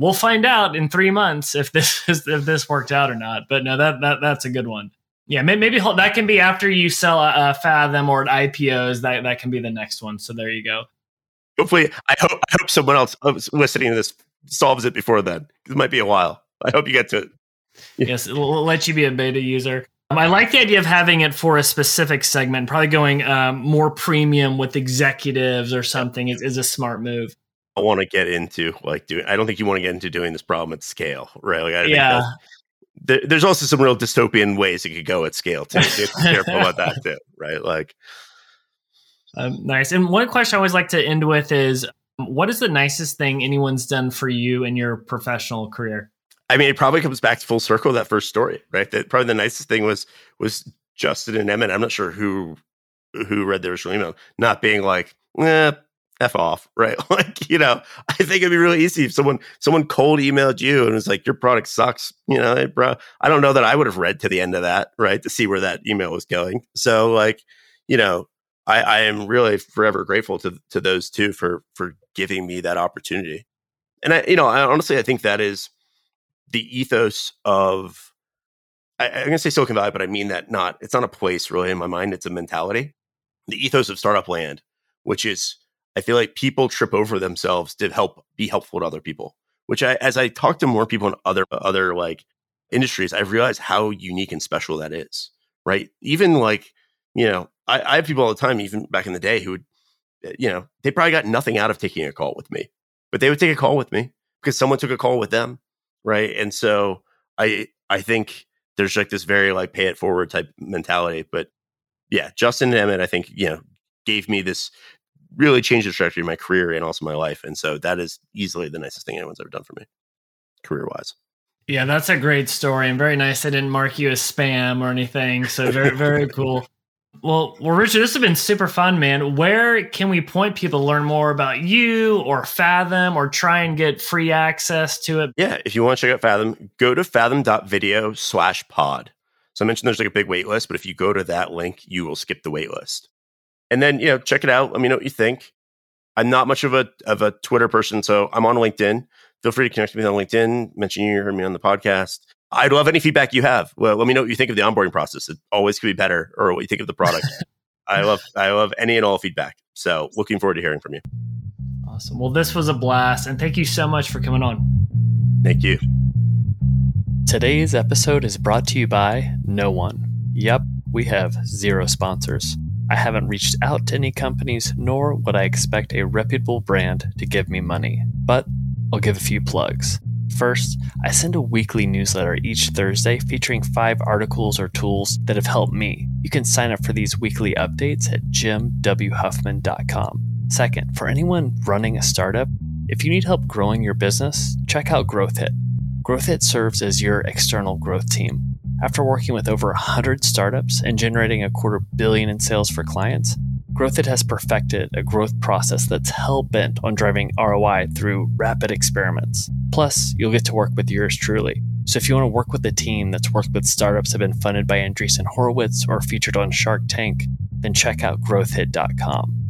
we'll find out in three months if this (laughs) is, if this worked out or not. But no, that that that's a good one. Yeah, maybe that can be after you sell a, a Fathom or at IPOs. That that can be the next one. So there you go. Hopefully, I hope I hope someone else listening to this solves it before then. It might be a while. I hope you get to it. yes, we'll let you be a beta user. Um, I like the idea of having it for a specific segment. Probably going um, more premium with executives or something is, is a smart move want to get into like doing. I don't think you want to get into doing this problem at scale, right? Like, I yeah. There, there's also some real dystopian ways it could go at scale too. So be careful about that (laughs) too, right? Like, um, nice. And one question I always like to end with is, what is the nicest thing anyone's done for you in your professional career? I mean, it probably comes back to full circle that first story, right? That probably the nicest thing was was Justin and Emmett. I'm not sure who who read their original email, not being like, eh, f off, (laughs) right? like, you know, I think it'd be really easy if someone someone cold emailed you and was like, your product sucks. You know, bro, I don't know that I would have read to the end of that, right, to see where that email was going. So, like, you know, I, I am really forever grateful to to those two for for giving me that opportunity. And I, you know, I honestly, I think that is the ethos of. I, I'm going to say Silicon Valley, but I mean that not. It's not a place really in my mind. It's a mentality. The ethos of startup land, which is I feel like people trip over themselves to help be helpful to other people. Which I, as I talk to more people in other other like industries, I've realized how unique and special that is. Right? Even like you know, I, I have people all the time, even back in the day, who would, eh, you know, they probably got nothing out of taking a call with me, but they would take a call with me because someone took a call with them, right? And so I I think there's like this very like pay it forward type mentality, but yeah, Justin and Emmett, I think you know, gave me this really changed the trajectory of my career and also my life, and so that is easily the nicest thing anyone's ever done for me, career wise. Yeah, that's a great story and very nice. I didn't mark you as spam or anything, so very very (laughs) cool. Well, well, Richard, this has been super fun, man. Where can we point people to learn more about you or Fathom or try and get free access to it? Yeah, if you want to check out Fathom, go to fathom.video slash pod. So I mentioned there's like a big wait list, but if you go to that link, you will skip the wait list. And then, you know, check it out. Let me know what you think. I'm not much of a of a Twitter person, so I'm on LinkedIn. Feel free to connect with me on LinkedIn, mention you heard me on the podcast. I'd love any feedback you have. Well, let me know what you think of the onboarding process. It always could be better, or what you think of the product. I love I love any and all feedback. So looking forward to hearing from you. Awesome. Well, this was a blast, and thank you so much for coming on. Thank you. Today's episode is brought to you by no one. Yep, we have zero sponsors. I haven't reached out to any companies, nor would I expect a reputable brand to give me money. But I'll give a few plugs. First, I send a weekly newsletter each Thursday featuring five articles or tools that have helped me. You can sign up for these weekly updates at jimwhuffman.com. Second, for anyone running a startup, if you need help growing your business, check out GrowthHit. GrowthHit serves as your external growth team. After working with over 100 startups and generating a quarter billion in sales for clients, GrowthHit has perfected a growth process that's hell bent on driving ROI through rapid experiments. Plus, you'll get to work with yours truly. So if you want to work with a team that's worked with startups that have been funded by Andreessen Horowitz or featured on Shark Tank, then check out growthhit.com.